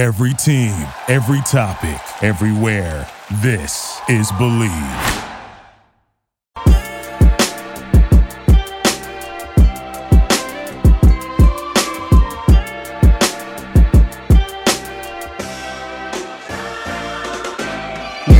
Every team, every topic, everywhere. This is Bleav.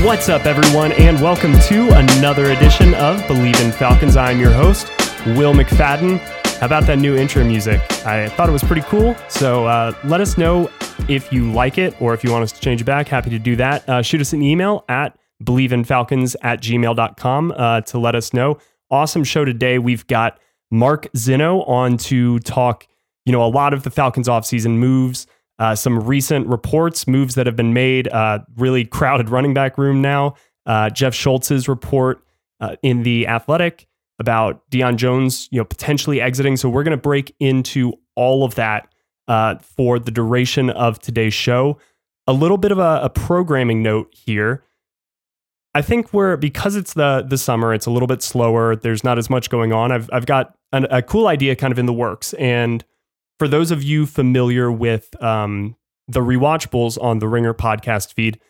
What's up, everyone, and welcome to another edition of Bleav in Falcons. I'm your host, Will McFadden. How about that new intro music? I thought it was pretty cool. So uh, let us know if you like it or if you want us to change it back. Happy to do that. Uh, shoot us an email at bleavinfalcons at gmail.com uh, to let us know. Awesome show today. We've got Mark Zinno on to talk, you know, a lot of the Falcons offseason moves uh, some recent reports, moves that have been made, uh, really crowded running back room now. Uh, Jeff Schultz's report uh, in the Athletic about Deion Jones, you know, potentially exiting. So we're going to break into all of that uh, for the duration of today's show. A little bit of a, a programming note here. I think we're because it's the the summer, it's a little bit slower. There's not as much going on. I've I've got an, a cool idea kind of in the works, and for those of you familiar with um, the rewatchables on the Ringer podcast feed,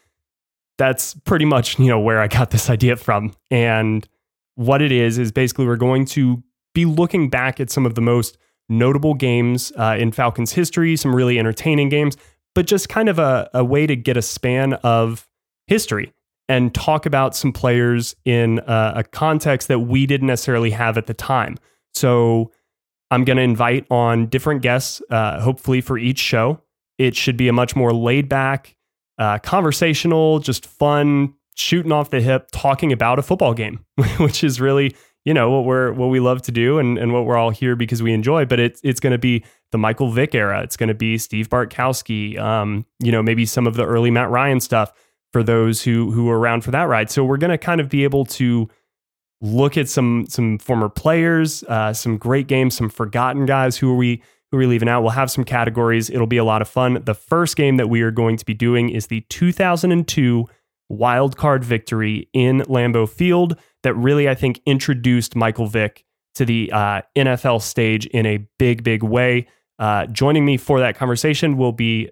that's pretty much you know where I got this idea from. And what it is is basically we're going to be looking back at some of the most notable games uh, in Falcons history, some really entertaining games, but just kind of a, a way to get a span of history and talk about some players in a, a context that we didn't necessarily have at the time. So I'm going to invite on different guests, uh, hopefully for each show. It should be a much more laid back, uh, conversational, just fun, shooting off the hip, talking about a football game, which is really you know what we're what we love to do and, and what we're all here because we enjoy. But it's it's going to be the Michael Vick era. It's going to be Steve Bartkowski. Um, you know maybe some of the early Matt Ryan stuff for those who who were around for that ride. So we're going to kind of be able to look at some some former players, uh, some great games, some forgotten guys. Who are we who are we leaving out? We'll have some categories. It'll be a lot of fun. The first game that we are going to be doing is the 2002 wild card victory in Lambeau Field. That really, I think, introduced Michael Vick to the uh, NFL stage in a big, big way. Uh, joining me for that conversation will be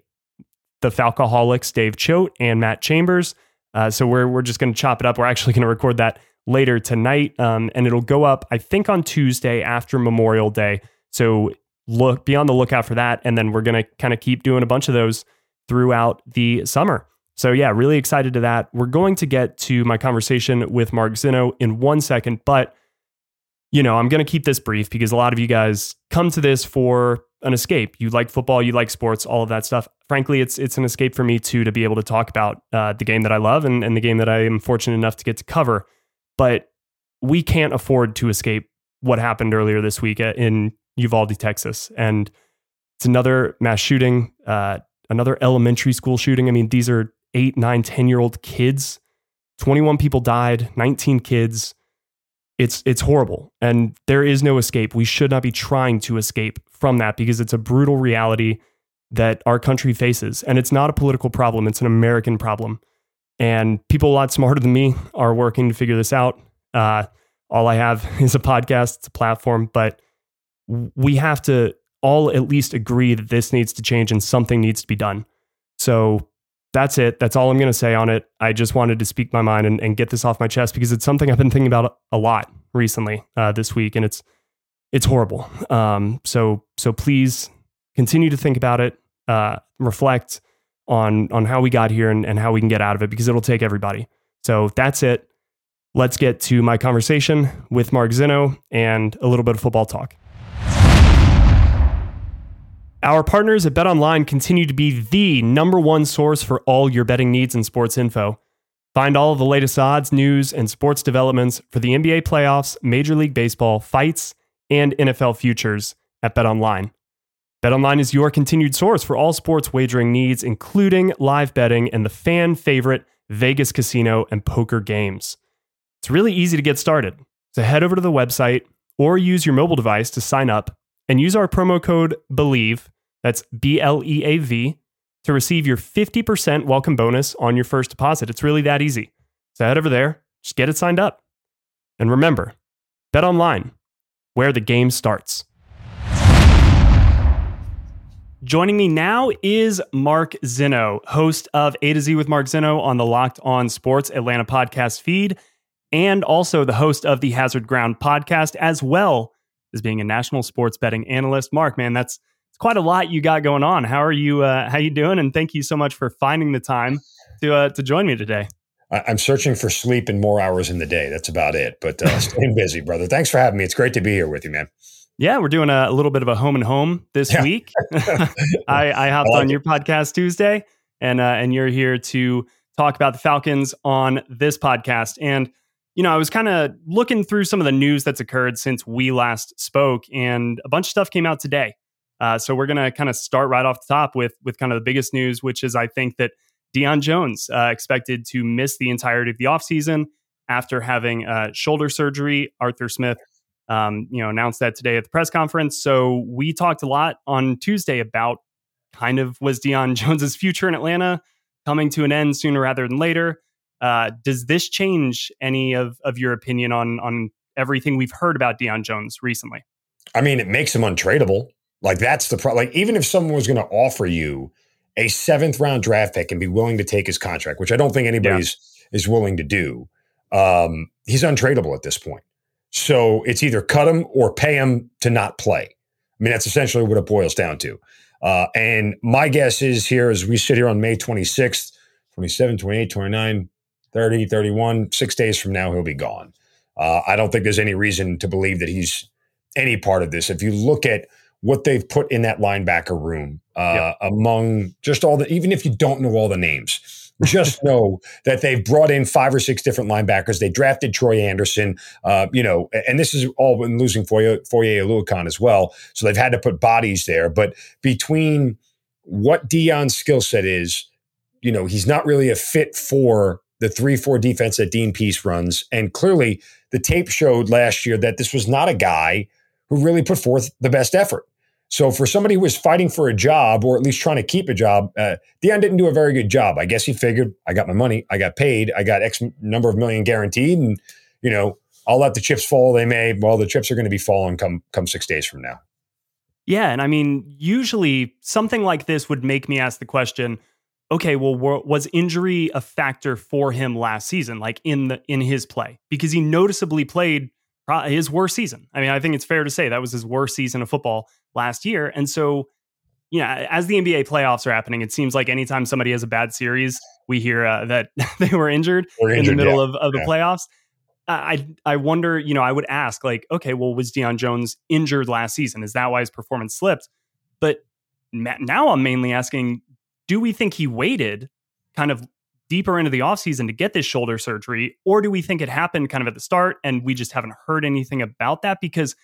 the Falcoholics, Dave Choate and Matt Chambers. Uh, so we're we're just going to chop it up. We're actually going to record that later tonight, um, and it'll go up I think on Tuesday after Memorial Day. So look, be on the lookout for that, and then we're gonna kind of keep doing a bunch of those throughout the summer. So yeah, really excited to that. We're going to get to my conversation with Mark Zinno in one second, but you know, I'm going to keep this brief because a lot of you guys come to this for an escape. You like football, you like sports, all of that stuff. Frankly, it's it's an escape for me too to be able to talk about uh, the game that I love and, and the game that I am fortunate enough to get to cover but we can't afford to escape what happened earlier this week in Uvalde, Texas. And it's another mass shooting, uh, another elementary school shooting. I mean, these are eight, nine, 10 year old kids. 21 people died, 19 kids. It's, it's horrible. And there is no escape. We should not be trying to escape from that because it's a brutal reality that our country faces. And it's not a political problem, it's an American problem. And people a lot smarter than me are working to figure this out. Uh, all I have is a podcast, it's a platform, but we have to all at least agree that this needs to change and something needs to be done. So that's it. That's all I'm going to say on it. I just wanted to speak my mind and, and, get this off my chest because it's something I've been thinking about a lot recently uh, this week, and it's it's horrible. Um, so so please continue to think about it, uh, reflect, on on how we got here and, and how we can get out of it because it'll take everybody. So that's it. Let's get to my conversation with Mark Zinno and a little bit of football talk. Our partners at BetOnline continue to be the number one source for all your betting needs and sports info. Find all of the latest odds, news, and sports developments for the NBA playoffs, Major League Baseball, fights, and NFL futures at BetOnline. BetOnline is your continued source for all sports wagering needs, including live betting and the fan favorite Vegas casino and poker games. It's really easy to get started. So head over to the website or use your mobile device to sign up and use our promo code BLEAV, that's B L E A V, to receive your 50% welcome bonus on your first deposit. It's really that easy. So head over there, just get it signed up. And remember, bet online, where the game starts. Joining me now is Mark Zinno, host of A to Z with Mark Zinno on the Locked On Sports Atlanta podcast feed, and also the host of the Hazard Ground podcast, as well as being a national sports betting analyst. Mark, man, that's quite a lot you got going on. How are you? Uh, how you doing? And thank you so much for finding the time to uh, to join me today. I'm searching for sleep and more hours in the day. That's about it. But uh, staying busy, brother. Thanks for having me. It's great to be here with you, man. Yeah, we're doing a, a, little bit of a home and home this yeah. week. I, I hopped I like on it. your podcast Tuesday, and uh, and you're here to talk about the Falcons on this podcast. And you know, I was kind of looking through some of the news that's occurred since we last spoke, and a bunch of stuff came out today. Uh, so we're gonna kind of start right off the top with with kind of the biggest news, which is I think that Deion Jones uh, expected to miss the entirety of the offseason after having uh, shoulder surgery. Arthur Smith um, you know, announced that today at the press conference. So we talked a lot on Tuesday about kind of was Deion Jones's future in Atlanta coming to an end sooner rather than later. Uh, does this change any of, of your opinion on on everything we've heard about Deion Jones recently? I mean, it makes him untradeable. Like that's the problem. Like even if someone was going to offer you a seventh round draft pick and be willing to take his contract, which I don't think anybody's yeah. is willing to do, um, he's untradeable at this point. So it's either cut him or pay him to not play. I mean, that's essentially what it boils down to. Uh, and my guess is here as we sit here on May 26th, 27, 28, 29, 30, 31, six days from now, he'll be gone. Uh, I don't think there's any reason to believe that he's any part of this. If you look at what they've put in that linebacker room uh, yep. among just all the, even if you don't know all the names, just know that they've brought in five or six different linebackers. They drafted Troy Anderson, uh, you know, and this is all been losing Foye, Foye Oluokun as well. So they've had to put bodies there. But between what Deion's skill set is, you know, he's not really a fit for the 3 4 defense that Dean Pees runs. And clearly, the tape showed last year that this was not a guy who really put forth the best effort. So for somebody who was fighting for a job or at least trying to keep a job, uh, Deion didn't do a very good job. I guess he figured I got my money, I got paid, I got X number of million guaranteed, and you know I'll let the chips fall they may. Well, the chips are going to be falling come come six days from now. Yeah, and I mean, usually something like this would make me ask the question: Okay, well, was injury a factor for him last season, like in the in his play, because he noticeably played his worst season. I mean, I think it's fair to say that was his worst season of football last year. And so, yeah, as the NBA playoffs are happening, it seems like anytime somebody has a bad series, we hear uh, that they were injured, injured in the middle yeah. of, of the yeah. playoffs. I I wonder, you know, I would ask like, okay, well, was Deion Jones injured last season? Is that why his performance slipped? But now I'm mainly asking, do we think he waited kind of deeper into the offseason to get this shoulder surgery? Or do we think it happened kind of at the start and we just haven't heard anything about that? Because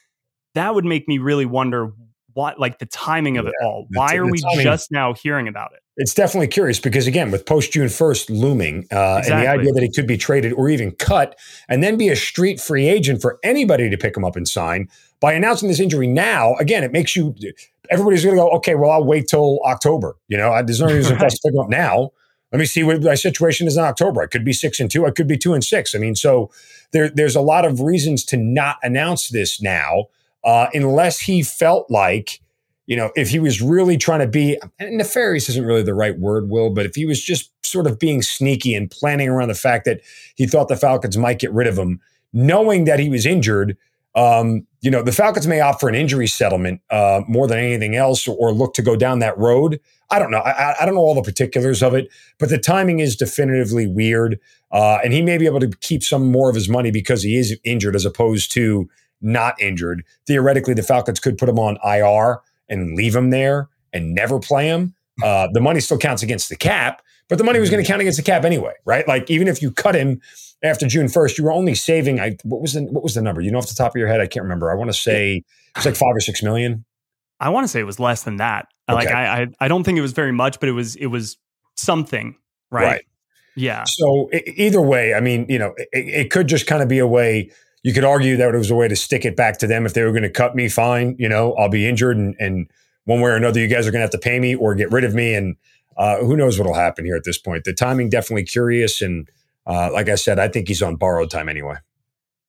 that would make me really wonder what, like the timing of yeah, it all. Why are we timing, just now hearing about it? It's definitely curious because, again, with post June 1st looming uh, exactly. and the idea that he could be traded or even cut and then be a street free agent for anybody to pick him up and sign, by announcing this injury now, again, it makes you everybody's going to go, okay, well, I'll wait till October. You know, there's no reason right. to pick him up now. Let me see what my situation is in October. I could be six and two. I could be two and six. I mean, so there, there's a lot of reasons to not announce this now, uh, unless he felt like, you know, if he was really trying to be nefarious isn't really the right word, Will, but if he was just sort of being sneaky and planning around the fact that he thought the Falcons might get rid of him, knowing that he was injured um, you know, the Falcons may opt for an injury settlement uh, more than anything else, or, look to go down that road. I don't know. I, I, don't know all the particulars of it, but the timing is definitively weird. Uh, and he may be able to keep some more of his money because he is injured as opposed to not injured. Theoretically, the Falcons could put him on IR and leave him there and never play him. Uh, the money still counts against the cap, but the money was going to mm-hmm. count against the cap anyway, right? Like even if you cut him after June first, you were only saving. I what was the what was the number? You know off the top of your head, I can't remember. I want to say it's like five or six million. I want to say it was less than that. Okay. Like I, I, I don't think it was very much, but it was it was something, right? Right. Yeah. So either way, I mean, you know, it, it could just kind of be a way. You could argue that it was a way to stick it back to them if they were going to cut me. Fine, you know, I'll be injured, and, and one way or another, you guys are going to have to pay me or get rid of me, and uh, who knows what'll happen here at this point. The timing definitely curious, and uh, like I said, I think he's on borrowed time anyway.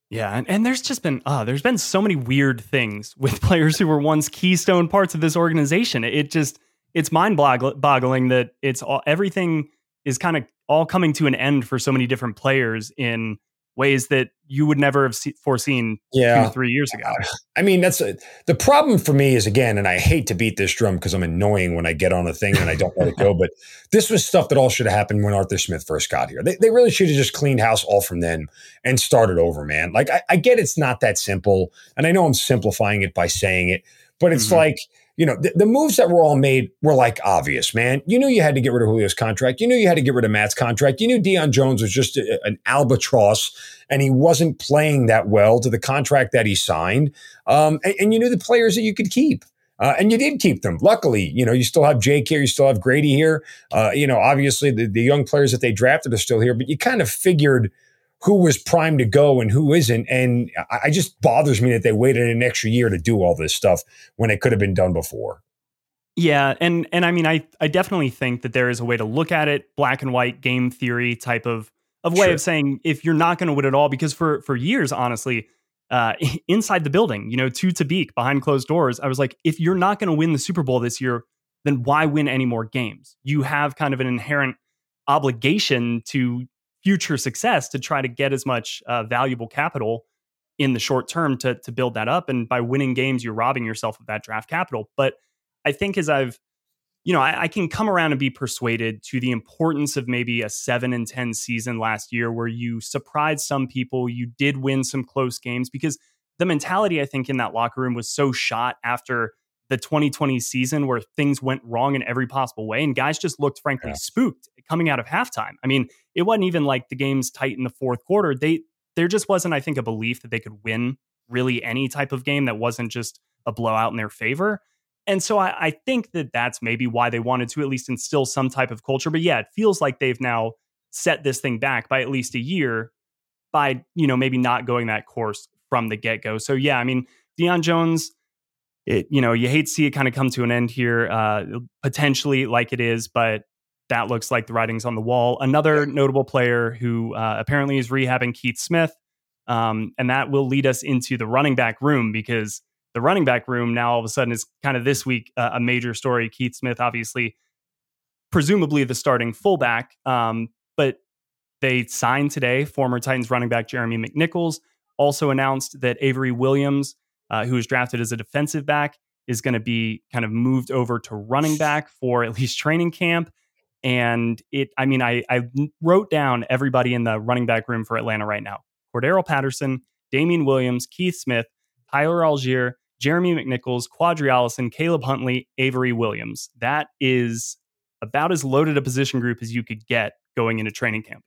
Yeah, and, and there's just been uh, there's been so many weird things with players who were once keystone parts of this organization. It, it just it's mind boggling that it's all everything is kind of all coming to an end for so many different players in ways that you would never have see, foreseen yeah. two, three years ago. I mean, that's a, the problem for me is again, and I hate to beat this drum because I'm annoying when I get on a thing and I don't let it go. But this was stuff that all should have happened when Arthur Smith first got here. They, they really should have just cleaned house all from then and started over, man. Like I, I get it's not that simple, and I know I'm simplifying it by saying it, but it's mm-hmm. like you know, the, the, moves that were all made were like obvious, man. You knew you had to get rid of Julio's contract. You knew you had to get rid of Matt's contract. You knew Deion Jones was just a, an albatross and he wasn't playing that well to the contract that he signed. Um, and, and, you knew the players that you could keep. Uh, and you did keep them. Luckily, you know, you still have Jake here, you still have Grady here. Uh, you know, obviously the, the young players that they drafted are still here, but you kind of figured – who was primed to go and who isn't. And I, just bothers me that they waited an extra year to do all this stuff when it could have been done before. Yeah, and and I mean, I I definitely think that there is a way to look at it, black and white game theory type of of way sure. of saying if you're not going to win at all, because for for years, honestly, uh, inside the building, you know, to Tabeek behind closed doors, I was like, if you're not going to win the Super Bowl this year, then why win any more games? You have kind of an inherent obligation to future success to try to get as much uh, valuable capital in the short term to to build that up. And by winning games, you're robbing yourself of that draft capital. But I think as I've you know, I, I, can come around and be persuaded to the importance of maybe a seven and 10 season last year where you surprised some people, you did win some close games because the mentality, I think, in that locker room was so shot after the 2020 season where things went wrong in every possible way. And guys just looked, frankly, yeah. spooked coming out of halftime. I mean, it wasn't even like the game's tight in the fourth quarter. They there just wasn't, I think, a belief that they could win really any type of game that wasn't just a blowout in their favor. And so I, I think that that's maybe why they wanted to at least instill some type of culture. But yeah, it feels like they've now set this thing back by at least a year by, you know, maybe not going that course from the get go. So yeah, I mean, Deion Jones, it, you know, you hate to see it kind of come to an end here, uh, potentially like it is, but that looks like the writing's on the wall. Another notable player who uh, apparently is rehabbing Keith Smith, um, and that will lead us into the running back room because the running back room now all of a sudden is kind of this week uh, a major story. Keith Smith, obviously, presumably the starting fullback, um, but they signed today. Former Titans running back Jeremy McNichols also announced that Avery Williams, uh, who was drafted as a defensive back, is going to be kind of moved over to running back for at least training camp. And it, I mean, I, I wrote down everybody in the running back room for Atlanta right now Cordarrelle Patterson, Damien Williams, Keith Smith, Tyler Allgeier, Jeremy McNichols, Qadree Ollison, Caleb Huntley, Avery Williams. That is about as loaded a position group as you could get going into training camp.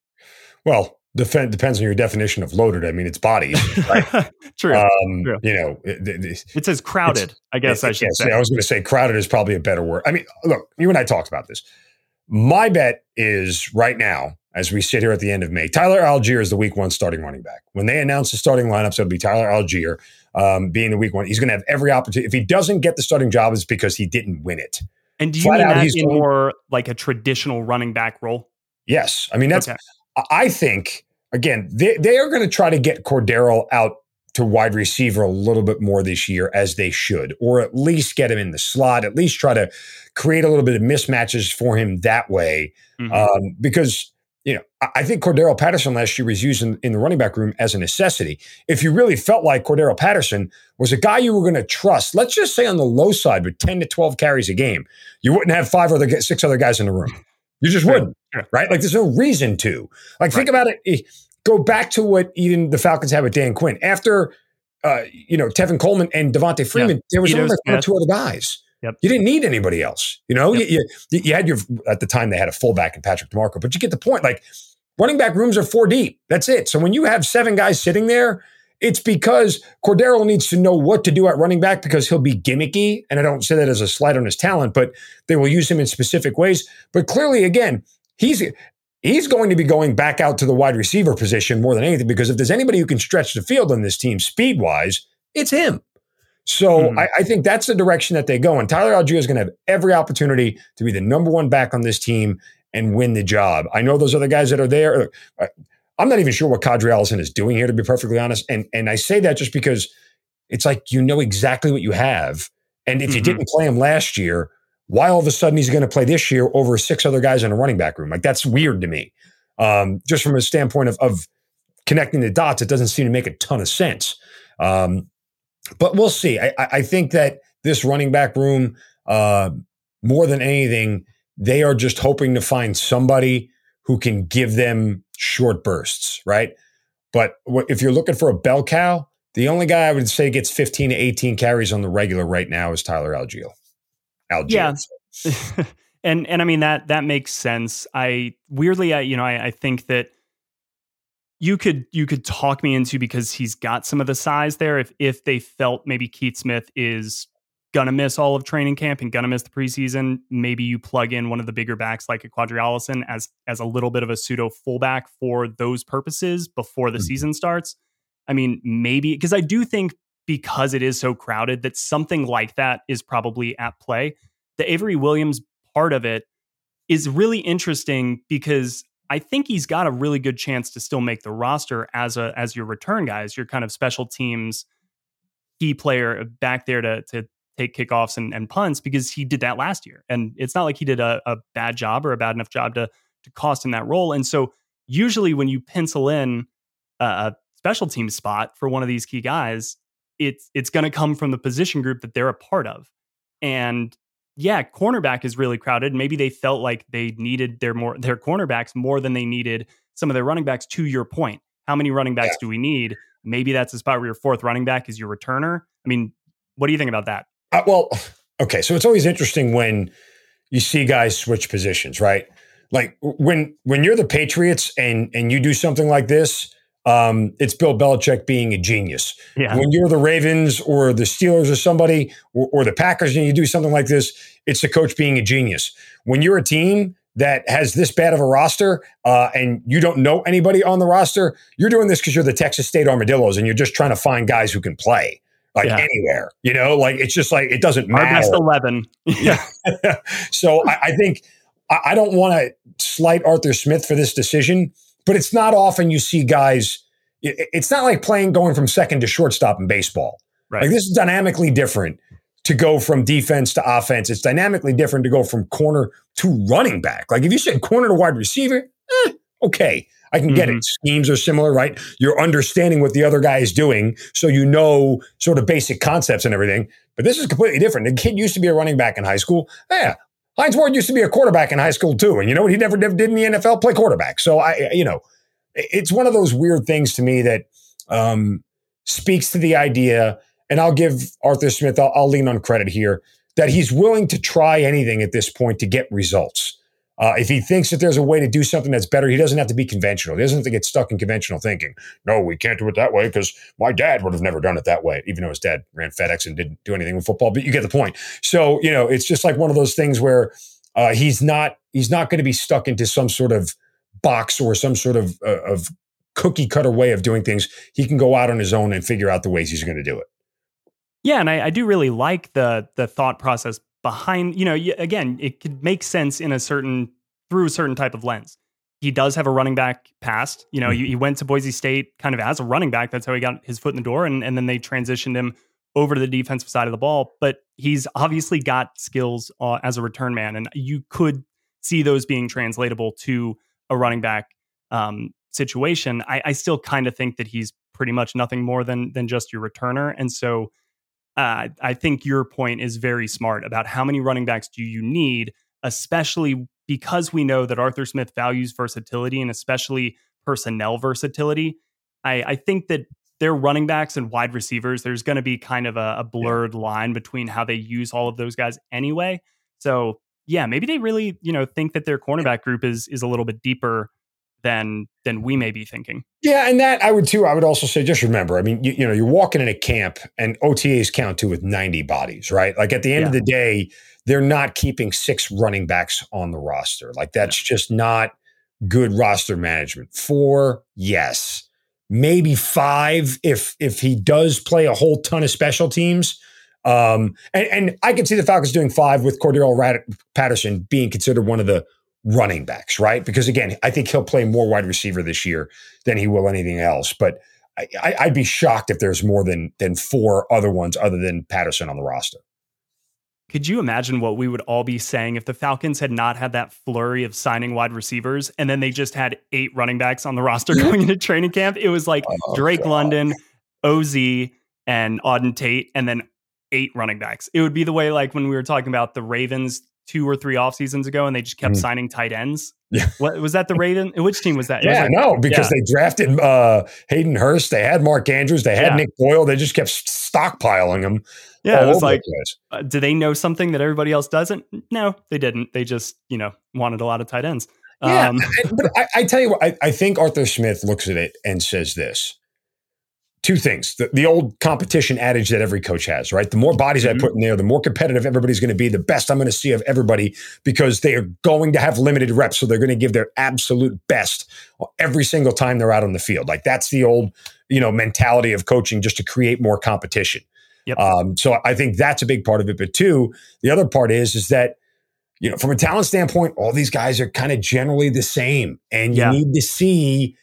Well, Depend, depends on your definition of loaded. I mean, it's bodies, right? True. Um, True. You know, it, it, it says crowded. I guess I should yes, say. I was going to say crowded is probably a better word. I mean, look, you and I talked about this. My bet is right now, as we sit here at the end of May, Tyler Allgeier is the week one starting running back. When they announce the starting lineups, it'll be Tyler Allgeier um, being the week one. He's going to have every opportunity. If he doesn't get the starting job, it's because he didn't win it. And do you Flat mean that in going, more like a traditional running back role? Yes. I mean, that's, okay. I think, again, they, they are going to try to get Cordero out to wide receiver a little bit more this year as they should, or at least get him in the slot, at least try to create a little bit of mismatches for him that way. Mm-hmm. Um, because, you know, I, think Cordero Patterson last year was used in, in, the running back room as a necessity. If you really felt like Cordero Patterson was a guy you were going to trust, let's just say on the low side with 10 to 12 carries a game, you wouldn't have five other, six other guys in the room. You just wouldn't, right? Like there's no reason to. Like, right. think about it go back to what even the Falcons had with Dan Quinn. After uh, you know, Tevin Coleman and Devonta Freeman, yeah. there was only like one or two other guys. Yep. You didn't need anybody else. You know, yep. you, you, you, had your at the time they had a fullback in Patrick DiMarco, but you get the point. Like running back rooms are four deep. That's it. So when you have seven guys sitting there, it's because Cordero needs to know what to do at running back because he'll be gimmicky. And I don't say that as a slight on his talent, but they will use him in specific ways. But clearly, again, he's he's going to be going back out to the wide receiver position more than anything because if there's anybody who can stretch the field on this team speed wise, it's him. So mm-hmm. I, I, think that's the direction that they go. And Tyler Allgeier is going to have every opportunity to be the number one back on this team and win the job. I know those other guys that are there. I'm not even sure what Qadree Ollison is doing here, to be perfectly honest. And and I say that just because it's like you know exactly what you have. And if mm-hmm. you didn't play him last year, why all of a sudden he's going to play this year over six other guys in a running back room. Like that's weird to me. Um, just from a standpoint of, of connecting the dots, it doesn't seem to make a ton of sense. Um, but we'll see. I, I, think that this running back room, uh, more than anything, they are just hoping to find somebody who can give them short bursts, right? But if you're looking for a bell cow, the only guy I would say gets 15 to 18 carries on the regular right now is Tyler Allgeier. Allgeier. Yeah. and and I mean that that makes sense. I weirdly I you know I, I think that you could you could talk me into because he's got some of the size there. If if they felt maybe Keith Smith is gonna miss all of training camp and gonna miss the preseason, maybe you plug in one of the bigger backs like a Qadree Ollison as as a little bit of a pseudo fullback for those purposes before the mm-hmm. season starts. I mean, maybe because I do think because it is so crowded that something like that is probably at play. The Avery Williams part of it is really interesting because I think he's got a really good chance to still make the roster as a as your return guys, your kind of special teams key player back there to to take kickoffs and, and punts because he did that last year. And it's not like he did a, a bad job or a bad enough job to to cost him that role. And so usually when you pencil in a special team spot for one of these key guys, it's it's going to come from the position group that they're a part of. And yeah, cornerback is really crowded. Maybe they felt like they needed their more their cornerbacks more than they needed some of their running backs. To your point, how many running backs yeah. do we need? Maybe that's a spot where your fourth running back is your returner. I mean, what do you think about that? Uh, well, okay, so it's always interesting when you see guys switch positions, right? Like when when you're the Patriots and and you do something like this, um, it's Bill Belichick being a genius. Yeah. When you're the Ravens or the Steelers or somebody or, or, the Packers and you do something like this, it's the coach being a genius. When you're a team that has this bad of a roster uh, and you don't know anybody on the roster, you're doing this because you're the Texas State Armadillos and you're just trying to find guys who can play like yeah. anywhere. You know, like it's just like it doesn't matter. Our best eleven. yeah. so I, I think I, I don't want to slight Arthur Smith for this decision but it's not often you see guys. It's not like playing going from second to shortstop in baseball. Right. Like this is dynamically different to go from defense to offense. It's dynamically different to go from corner to running back. Like if you said corner to wide receiver, eh, okay, I can get mm-hmm. it. Schemes are similar, right? You're understanding what the other guy is doing, so you know sort of basic concepts and everything. But this is completely different. The kid used to be a running back in high school. Yeah, Hines Ward used to be a quarterback in high school too, and you know what? He never, never did in the NFL play quarterback. So I, you know, it's one of those weird things to me that um, speaks to the idea. And I'll give Arthur Smith. I'll, I'll lean on credit here that he's willing to try anything at this point to get results. Uh, if he thinks that there's a way to do something that's better, he doesn't have to be conventional. He doesn't have to get stuck in conventional thinking. No, we can't do it that way because my dad would have never done it that way, even though his dad ran FedEx and didn't do anything with football. But you get the point. So you know, it's just like one of those things where uh, he's not he's not going to be stuck into some sort of box or some sort of uh, of cookie cutter way of doing things. He can go out on his own and figure out the ways he's going to do it. Yeah, and I, I do really like the the thought process behind you know again it could make sense in a certain through a certain type of lens he does have a running back past you know mm-hmm. he, he, went to boise state kind of as a running back that's how he got his foot in the door and, and then they transitioned him over to the defensive side of the ball but he's obviously got skills uh, as a return man and you could see those being translatable to a running back um, situation I, I still kind of think that he's pretty much nothing more than than just your returner and so uh, I think your point is very smart about how many running backs do you need, especially because we know that Arthur Smith values versatility and especially personnel versatility. I, I think that their running backs and wide receivers, there's going to be kind of a, a blurred yeah. line between how they use all of those guys anyway. So yeah, maybe they really, you know, think that their cornerback group is is a little bit deeper than than we may be thinking. Yeah, and that I would too. I would also say, just remember, I mean, you, you know, you're walking in a camp, and OTAs count too with 90 bodies, right? Like at the end yeah. of the day, they're not keeping six running backs on the roster. Like that's yeah. just not good roster management. Four, yes, maybe five if if he does play a whole ton of special teams. Um, and, and I can see the Falcons doing five with Cordarrelle Patterson being considered one of the running backs, right? Because again, I think he'll play more wide receiver this year than he will anything else. But I, would be shocked if there's more than than four other ones other than Patterson on the roster. could you imagine what we would all be saying if the Falcons had not had that flurry of signing wide receivers and then they just had eight running backs on the roster going into training camp? It was like oh, Drake God. London, OZ, and Auden Tate, and then eight running backs. It would be the way like when we were talking about the Ravens two or three off seasons ago and they just kept mm. signing tight ends. Yeah. What was that the Raven? Which team was that? yeah, like, no, because yeah. they drafted uh, Hayden Hurst, they had Mark Andrews, they had yeah. Nick Boyle, they just kept stockpiling them. Yeah, it was like, uh, do they know something that everybody else doesn't? No, they didn't. They just, you know, wanted a lot of tight ends. Yeah, um, but I, I, tell you what, I, I think Arthur Smith looks at it and says this two things the, the, old competition adage that every coach has right the more bodies mm-hmm. i put in there the more competitive everybody's going to be the best i'm going to see of everybody because they are going to have limited reps so they're going to give their absolute best every single time they're out on the field like that's the old you know mentality of coaching just to create more competition yep. um, so i think that's a big part of it but two the other part is is that you know from a talent standpoint all these guys are kind of generally the same and you yeah. need to see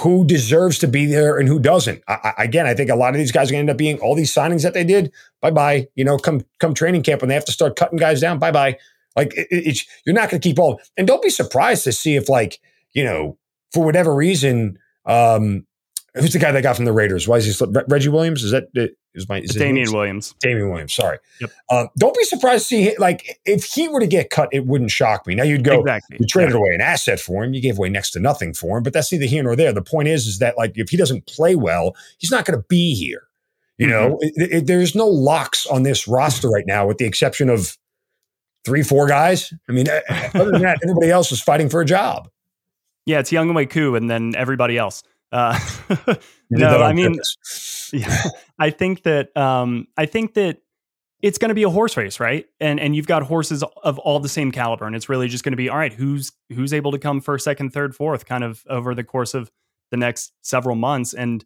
who deserves to be there and who doesn't. I, I, again, I think a lot of these guys are going to end up being all these signings that they did. Bye bye. You know, come come training camp when they have to start cutting guys down. Bye bye. Like it, it's you're not going to keep all. And don't be surprised to see if like you know for whatever reason, um, who's the guy that got from the Raiders? Why is he Reggie Williams? Is that is my is Damien Williams? Damien Williams. Sorry. Yep. Um, don't be surprised to see like if he were to get cut, it wouldn't shock me. Now you'd go, exactly. you traded away an asset for him, you gave away next to nothing for him, but that's neither here nor there. The point is, is that like if he doesn't play well, he's not going to be here. You mm-hmm. know, it, it, there's no locks on this roster right now, with the exception of three, four guys. I mean, other than that, everybody else is fighting for a job. Yeah, it's Younghoe Koo and then everybody else. Uh, no, I mean, yeah, I think that um, I think that it's going to be a horse race, right? And and you've got horses of all the same caliber, and it's really just going to be all right. Who's who's able to come first, second, third, fourth, kind of over the course of the next several months. And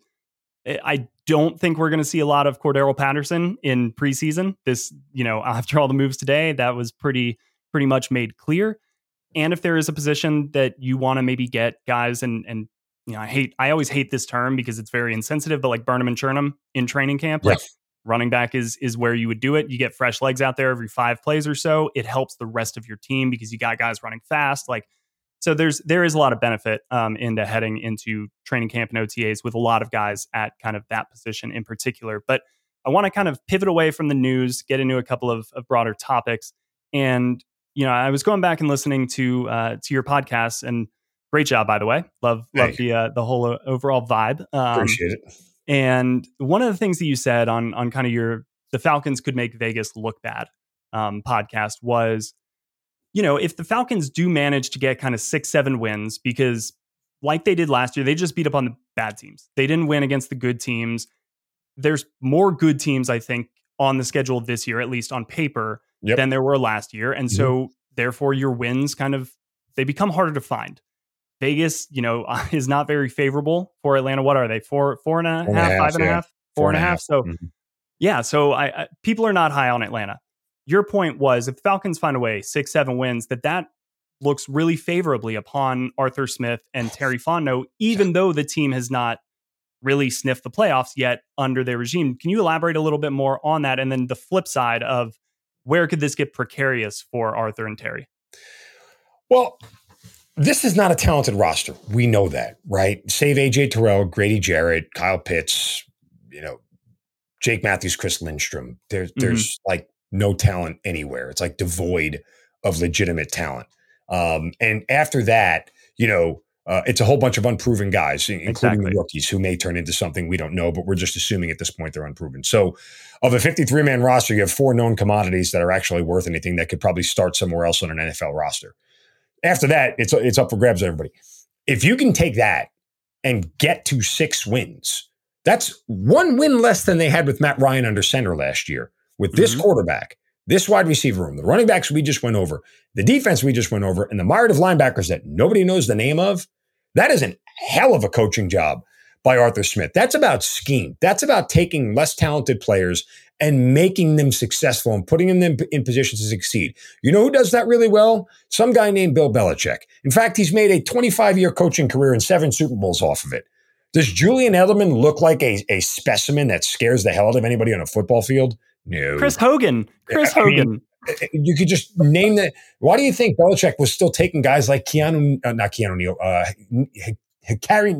I don't think we're going to see a lot of Cordero Patterson in preseason. This, you know, after all the moves today, that was pretty pretty much made clear. And if there is a position that you want to maybe get guys and and you know, I hate, I always hate this term because it's very insensitive, but like Burnham and Churnham in training camp, like running back is is where you would do it. You get fresh legs out there every five plays or so. It helps the rest of your team because you got guys running fast. Like, so there's there is a lot of benefit um, into heading into training camp and OTAs with a lot of guys at kind of that position in particular. But I want to kind of pivot away from the news, get into a couple of, of broader topics, and you know, I was going back and listening to uh, to your podcast and Great job, by the way. Love love the uh, the whole uh, overall vibe. Um, Appreciate it. And one of the things that you said on on kind of your the Falcons could make Vegas look bad um, podcast was, you know, if the Falcons do manage to get kind of six seven wins because like they did last year, they just beat up on the bad teams. They didn't win against the good teams. There's more good teams, I think, on the schedule this year, at least on paper, yep. than there were last year. And mm-hmm. so, therefore, your wins kind of they become harder to find. Vegas, you know, is not very favorable for Atlanta. What are they? Four, four and a half, half and yeah. a half, four, four and a half. half. So, mm-hmm. yeah. So I, I, people are not high on Atlanta. Your point was if Falcons find a way, six, seven wins, that that looks really favorably upon Arthur Smith and Terry Fontenot, even though the team has not really sniffed the playoffs yet under their regime. Can you elaborate a little bit more on that? And then the flip side of where could this get precarious for Arthur and Terry? Well, this is not a talented roster. We know that, right? Save AJ Terrell, Grady Jarrett, Kyle Pitts, you know, Jake Matthews, Chris Lindstrom. There, mm-hmm. There's like no talent anywhere. It's like devoid of legitimate talent. Um, and after that, you know, uh, it's a whole bunch of unproven guys, including exactly. the rookies who may turn into something we don't know, but we're just assuming at this point they're unproven. So, of a 53 man roster, you have four known commodities that are actually worth anything that could probably start somewhere else on an NFL roster after that, it's it's up for grabs, everybody. If you can take that and get to six wins, that's one win less than they had with Matt Ryan under center last year. With this mm-hmm. quarterback, this wide receiver room, the running backs we just went over, the defense we just went over, and the myriad of linebackers that nobody knows the name of, that is an hell of a coaching job by Arthur Smith. That's about scheme. That's about taking less talented players and making them successful and putting them in positions to succeed. You know who does that really well? Some guy named Bill Belichick. In fact, he's made a 25 year coaching career and seven Super Bowls off of it. Does Julian Edelman look like a, a specimen that scares the hell out of anybody on a football field? No. Chris Hogan. Chris I Hogan. Mean, you could just name that. Why do you think Belichick was still taking guys like Keanu, uh, not Keanu Neal, uh, Harry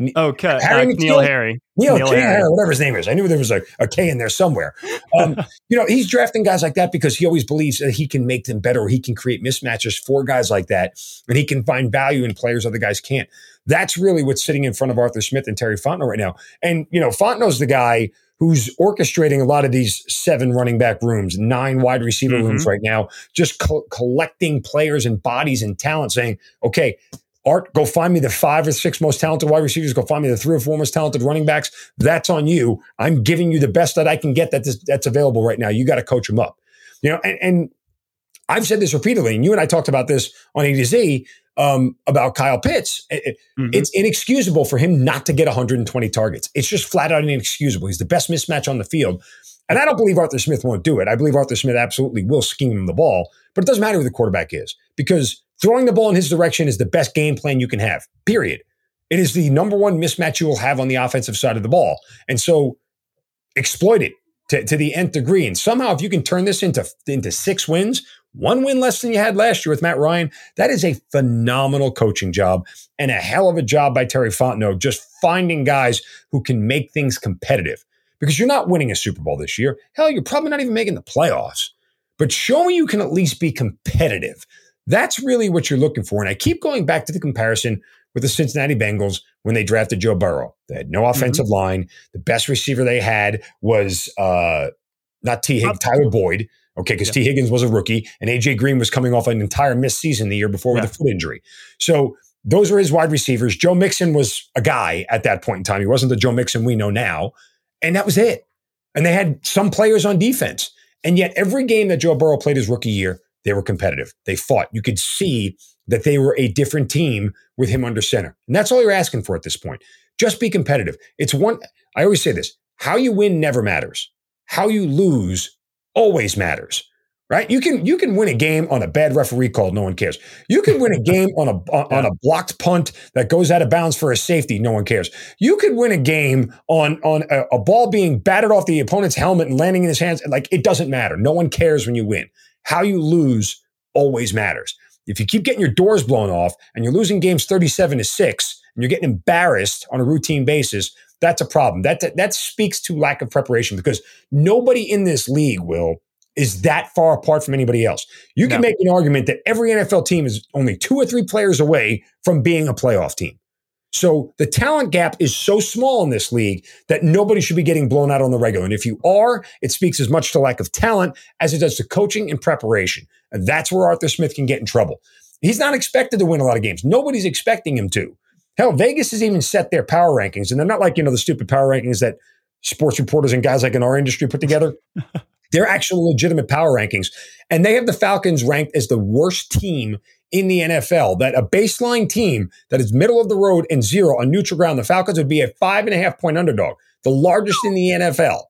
Okay, uh, Neil Harry. Neil, Neil Harry. whatever his name is. I knew there was a, a K in there somewhere. Um, you know, he's drafting guys like that because he always believes that he can make them better or he can create mismatches for guys like that. And he can find value in players other guys can't. That's really what's sitting in front of Arthur Smith and Terry Fontenot right now. And, you know, Fontenot's the guy who's orchestrating a lot of these seven running back rooms, nine wide receiver mm-hmm. rooms right now, just co- collecting players and bodies and talent, saying, okay, Art, go find me the five or six most talented wide receivers. Go find me the three or four most talented running backs. That's on you. I'm giving you the best that I can get that that's available right now. You got to coach them up. You know, and, and, I've said this repeatedly, and you and I talked about this on A to Z um, about Kyle Pitts. It, mm-hmm. It's inexcusable for him not to get 120 targets. It's just flat out inexcusable. He's the best mismatch on the field. And I don't believe Arthur Smith won't do it. I believe Arthur Smith absolutely will scheme him the ball, but it doesn't matter who the quarterback is because Throwing the ball in his direction is the best game plan you can have, period. It is the number one mismatch you will have on the offensive side of the ball. And so exploit it to, to the nth degree. And somehow, if you can turn this into, into six wins, one win less than you had last year with Matt Ryan, that is a phenomenal coaching job and a hell of a job by Terry Fontenot, just finding guys who can make things competitive. Because you're not winning a Super Bowl this year. Hell, you're probably not even making the playoffs. But show me you can at least be competitive. That's really what you're looking for. And I keep going back to the comparison with the Cincinnati Bengals when they drafted Joe Burrow. They had no mm-hmm. offensive mm-hmm. line. The best receiver they had was uh, not Tee Higgins, Tyler Boyd. Okay, because yeah. Tee Higgins was a rookie and AJ Green was coming off an entire missed season the year before yeah. with a foot injury. So those were his wide receivers. Joe Mixon was a guy at that point in time. He wasn't the Joe Mixon we know now. And that was it. And they had some players on defense. And yet every game that Joe Burrow played his rookie year, they were competitive. They fought. You could see that they were a different team with him under center. And that's all you're asking for at this point. Just be competitive. It's one, I always say this how you win never matters. How you lose always matters. Right? You can you can win a game on a bad referee call, no one cares. You can win a game on a on a blocked punt that goes out of bounds for a safety, no one cares. You could win a game on on a, a ball being batted off the opponent's helmet and landing in his hands. Like it doesn't matter. No one cares when you win. How you lose always matters. If you keep getting your doors blown off and you're losing games 37 to 6 and you're getting embarrassed on a routine basis, that's a problem. That, that, that speaks to lack of preparation because nobody in this league will is that far apart from anybody else. You can no. make an argument that every NFL team is only two or three players away from being a playoff team. So the talent gap is so small in this league that nobody should be getting blown out on the regular. And if you are, it speaks as much to lack of talent as it does to coaching and preparation. And that's where Arthur Smith can get in trouble. He's not expected to win a lot of games. Nobody's expecting him to. Hell, Vegas has even set their power rankings, and they're not like, you know, the stupid power rankings that sports reporters and guys like in our industry put together. they're actual legitimate power rankings. And they have the Falcons ranked as the worst team in the NFL that a baseline team that is middle of the road and zero on neutral ground, the Falcons would be a five and a half point underdog, the largest in the NFL.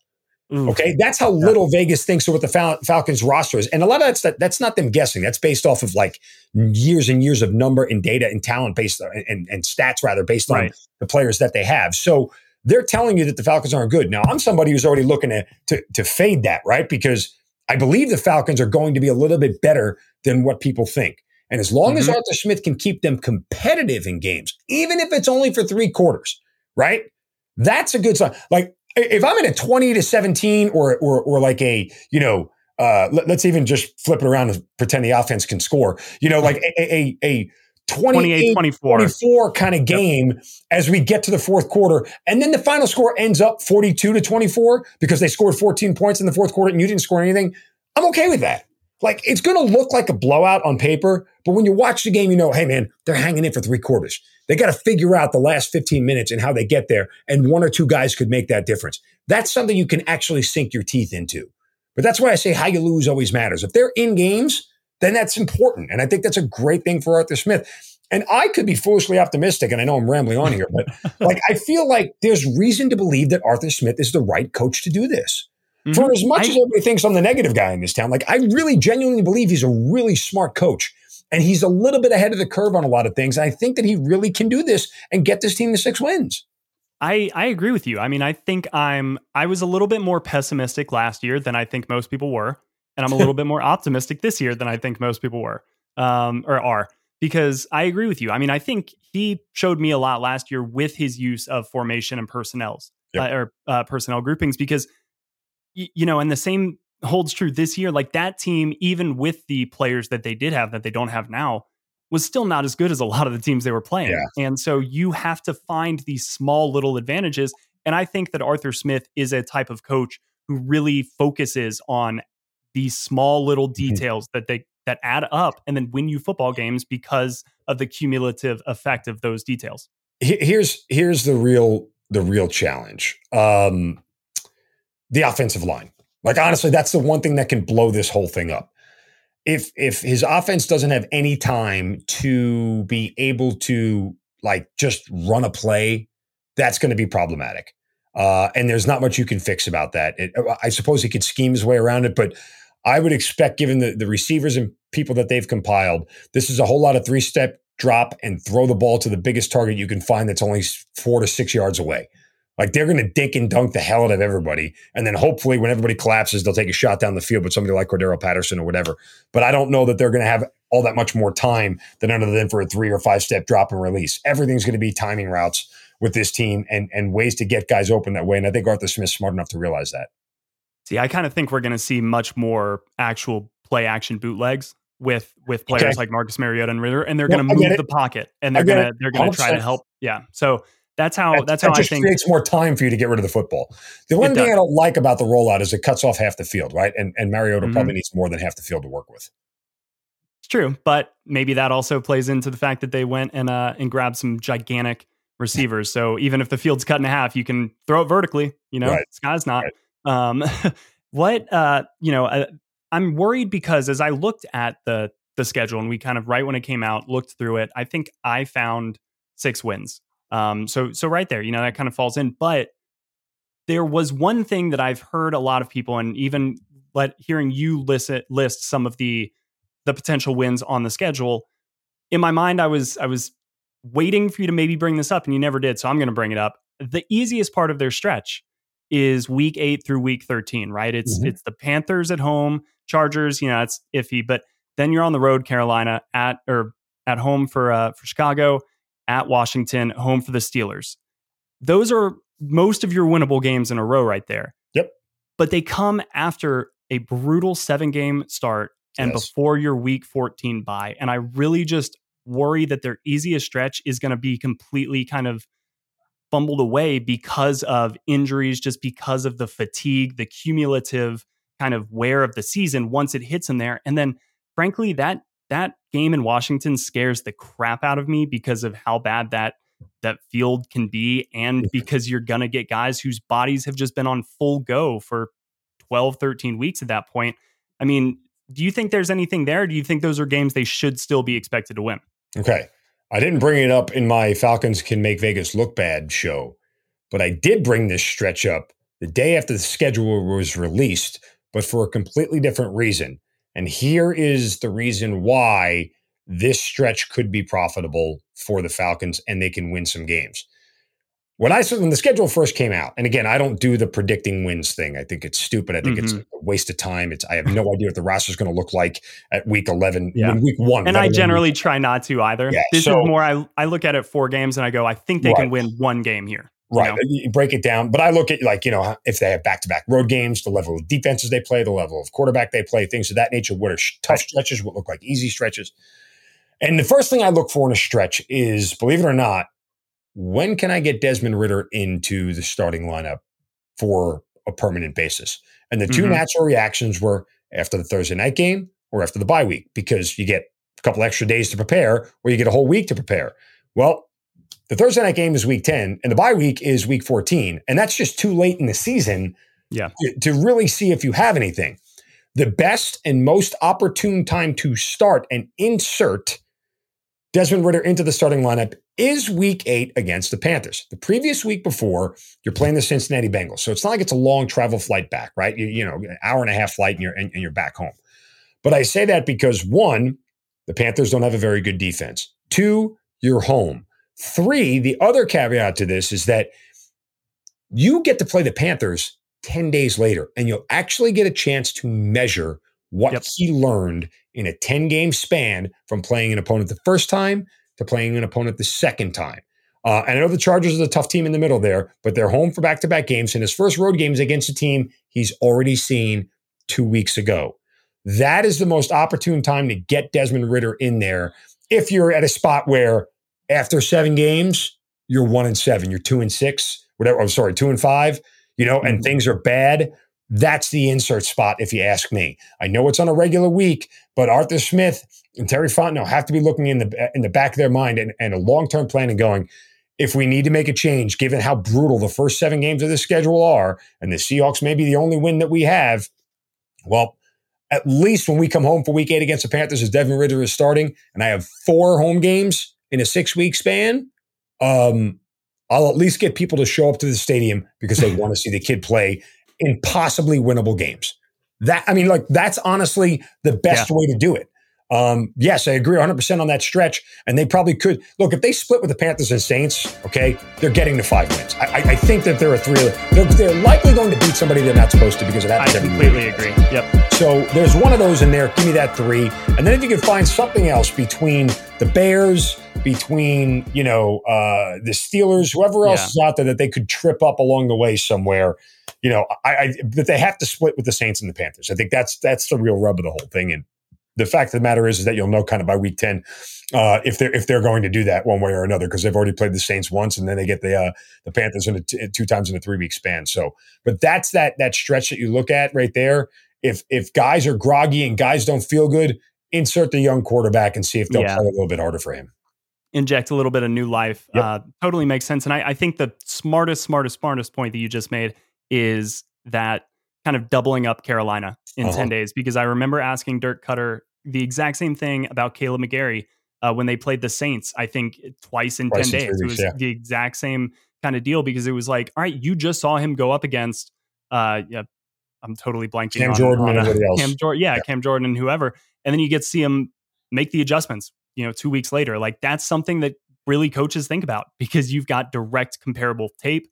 Mm. Okay, that's how little yeah. Vegas thinks of what the Fal- Falcons roster is, and a lot of that's that, that's not them guessing. That's based off of like years and years of number and data and talent based on, and, and stats rather based on right. the players that they have. So they're telling you that the Falcons aren't good. Now I'm somebody who's already looking to to, to fade that, right? Because I believe the Falcons are going to be a little bit better than what people think. And as long mm-hmm. as Arthur Smith can keep them competitive in games, even if it's only for three quarters, right? That's a good sign. Like if I'm in a 20 to 17 or or or like a, you know, uh, let, us even just flip it around and pretend the offense can score. You know, like a a, a 28 24. 24 kind of game yep. as we get to the fourth quarter. And then the final score ends up 42 to 24 because they scored 14 points in the fourth quarter and you didn't score anything. I'm okay with that. Like it's going to look like a blowout on paper, but when you watch the game, you know, hey man, they're hanging in for three quarters. They got to figure out the last 15 minutes and how they get there. And one or two guys could make that difference. That's something you can actually sink your teeth into. But that's why I say how you lose always matters. If they're in games, then that's important. And I think that's a great thing for Arthur Smith. And I could be foolishly optimistic, and I know I'm rambling on here, but like I feel like there's reason to believe that Arthur Smith is the right coach to do this. Mm-hmm. For as much I, as everybody thinks I'm the negative guy in this town, like I really genuinely believe he's a really smart coach. And he's a little bit ahead of the curve on a lot of things. I think that he really can do this and get this team to six wins. I, I agree with you. I mean, I think I'm I was a little bit more pessimistic last year than I think most people were. And I'm a little bit more optimistic this year than I think most people were um, or are because I agree with you. I mean, I think he showed me a lot last year with his use of formation and personnels yep. uh, or uh, personnel groupings because y- you know, and the same holds true this year. Like that team, even with the players that they did have that they don't have now, was still not as good as a lot of the teams they were playing. Yeah. And so you have to find these small little advantages. And I think that Arthur Smith is a type of coach who really focuses on these small little mm-hmm. details that they that add up and then win you football games because of the cumulative effect of those details. Here's here's the real the real challenge. Um the offensive line. Like honestly, that's the one thing that can blow this whole thing up. If if his offense doesn't have any time to be able to like just run a play, that's going to be problematic. Uh, and there's not much you can fix about that. It, I suppose he could scheme his way around it, but I would expect, given the, the receivers and people that they've compiled, this is a whole lot of three step drop and throw the ball to the biggest target you can find that's only four to six yards away. Like they're going to dink and dunk the hell out of everybody. And then hopefully when everybody collapses, they'll take a shot down the field with somebody like Cordarrelle Patterson or whatever. But I don't know that they're going to have all that much more time than other than for a three or five step drop and release. Everything's going to be timing routes with this team and, and ways to get guys open that way. And I think Arthur Smith's smart enough to realize that. See, I kind of think we're going to see much more actual play action bootlegs with with players okay. like Marcus Mariota and Ridder, and they're going to move the pocket and they're going to they're going to try to help. Yeah, so that's how that, that's how that I think It creates more time for you to get rid of the football. The one thing I don't like about the rollout is it cuts off half the field, right? And and Mariota mm-hmm. probably needs more than half the field to work with. It's true, but maybe that also plays into the fact that they went and uh and grabbed some gigantic receivers. So even if the field's cut in half, you can throw it vertically. You know, right. sky's not. Right. Um, what uh, you know, I'm worried because as I looked at the the schedule and we kind of right when it came out looked through it, I think I found six wins um, so so right there, you know, that kind of falls in. But there was one thing that I've heard a lot of people, and even let hearing you list list some of the the potential wins on the schedule. In my mind, I was I was waiting for you to maybe bring this up, and you never did. So I'm going to bring it up. The easiest part of their stretch is week eight through week thirteen, right? It's mm-hmm. it's the Panthers at home, Chargers. You know, it's iffy, but then you're on the road, Carolina at or at home for uh, for Chicago, at Washington, home for the Steelers. Those are most of your winnable games in a row right there. Yep. But they come after a brutal seven game start and yes. before your week 14 bye. And I really just worry that their easiest stretch is going to be completely kind of fumbled away because of injuries, just because of the fatigue, the cumulative kind of wear of the season once it hits them there. And then, frankly, that that game in Washington scares the crap out of me because of how bad that that field can be and because you're going to get guys whose bodies have just been on full go for 12 13 weeks at that point. I mean, do you think there's anything there? Do you think those are games they should still be expected to win? Okay. I didn't bring it up in my Falcons can make Vegas look bad show, but I did bring this stretch up the day after the schedule was released, but for a completely different reason. And here is the reason why this stretch could be profitable for the Falcons and they can win some games. When I when the schedule first came out, and again, I don't do the predicting wins thing. I think it's stupid. I think mm-hmm. it's a waste of time. It's I have no idea what the roster is going to look like at week eleven, yeah. week one. And I generally week. try not to either. Yeah, this so, is more. I I look at it four games and I go, I think they right. can win one game here. Right. know? You break it down. But I look at like, you know, if they have back to back road games, the level of defenses they play, the level of quarterback they play, things of that nature. What are tough stretches? What look like easy stretches? And the first thing I look for in a stretch is, believe it or not, when can I get Desmond Ridder into the starting lineup for a permanent basis? And the 2 mm-hmm. natural reactions were after the Thursday night game or after the bye week, because you get a couple extra days to prepare or you get a whole week to prepare. Well, the Thursday night game is week 10 and the bye week is week 14. And that's just too late in the season yeah. to, to really see if you have anything. The best and most opportune time to start and insert Desmond Ridder into the starting lineup is week eight against the Panthers. The previous week before, you're playing the Cincinnati Bengals. So it's not like it's a long travel flight back, right? You, you know, an hour and a half flight and you're, and, and you're back home. But I say that because one, the Panthers don't have a very good defense. Two, you're home. Three, the other caveat to this is that you get to play the Panthers 10 days later, and you'll actually get a chance to measure what Yep. he learned in a 10 game span from playing an opponent the first time to playing an opponent the second time. Uh, and I know the Chargers are the tough team in the middle there, but they're home for back to back games. And his first road games against a team he's already seen two weeks ago. That is the most opportune time to get Desmond Ridder in there if you're at a spot where after seven games, you're one and seven, you're two and six, whatever. I'm sorry, two and five, you know, and Mhm. things are bad. That's the insert spot, if you ask me. I know it's on a regular week, but Arthur Smith and Terry Fontenot have to be looking in the in the back of their mind and, and a long term plan and going. If we need to make a change, given how brutal the first seven games of the schedule are, and the Seahawks may be the only win that we have, well, at least when we come home for week eight against the Panthers, as Devin Ridder is starting, and I have four home games in a six week span, um, I'll at least get people to show up to the stadium because they want to see the kid play in possibly winnable games. That I mean, like that's honestly the best way to do it. Um, yes, I agree 100% on that stretch. And they probably could look if they split with the Panthers and Saints, okay, they're getting to five wins. I, I, think that there are three. They're, they're likely going to beat somebody they're not supposed to because of that. I completely agree. Yep. So there's one of those in there. Give me that three. And then if you can find something else between the Bears, between, you know, uh, the Steelers, whoever else Yeah. is out there that they could trip up along the way somewhere, you know, I, I that they have to split with the Saints and the Panthers. I think that's that's the real rub of the whole thing. And the fact of the matter is, is that you'll know kind of by week 10 uh, if they're if they're going to do that one way or another because they've already played the Saints once and then they get the uh, the Panthers in a t- two times in a three week span. So, but that's that that stretch that you look at right there. If if guys are groggy and guys don't feel good, insert the young quarterback and see if they'll Yeah. play a little bit harder for him. Inject a little bit of new life. Yep. Uh, totally makes sense. And I, I think the smartest, smartest, smartest point that you just made is that kind of doubling up Carolina in Uh-huh. 10 days. Because I remember asking Dirk Koetter the exact same thing about Caleb McGarry uh, when they played the Saints, I think twice in Twice 10 days. it was yeah. the exact same kind of deal because it was like, all right, you just saw him go up against, uh, yeah, I'm totally blanking Cam on, Jordan on, and uh, everybody else. Cam Jordan, yeah, Yeah. Cam Jordan and whoever. And then you get to see him make the adjustments, you know, two weeks later. Like that's something that really coaches think about because you've got direct comparable tape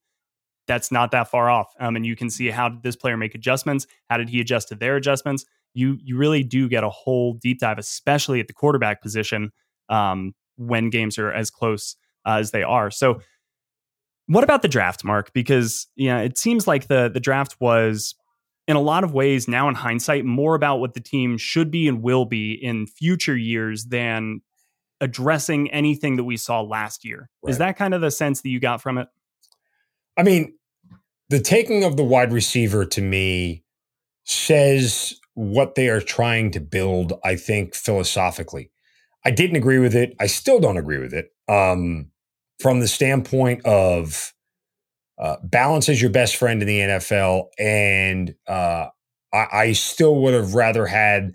that's not that far off. Um, and you can see how did this player make adjustments? How did he adjust to their adjustments? You you really do get a whole deep dive, especially at the quarterback position um, when games are as close uh, as they are. So, what about the draft, Mark? Because yeah, it seems like the the draft was in a lot of ways now in hindsight more about what the team should be and will be in future years than addressing anything that we saw last year. Is that kind of the sense that you got from it? I mean, the taking of the wide receiver to me says what they are trying to build, I think, philosophically. I didn't agree with it. I still don't agree with it. Um, from the standpoint of uh, balance is your best friend in the NFL. And uh, I, I still would have rather had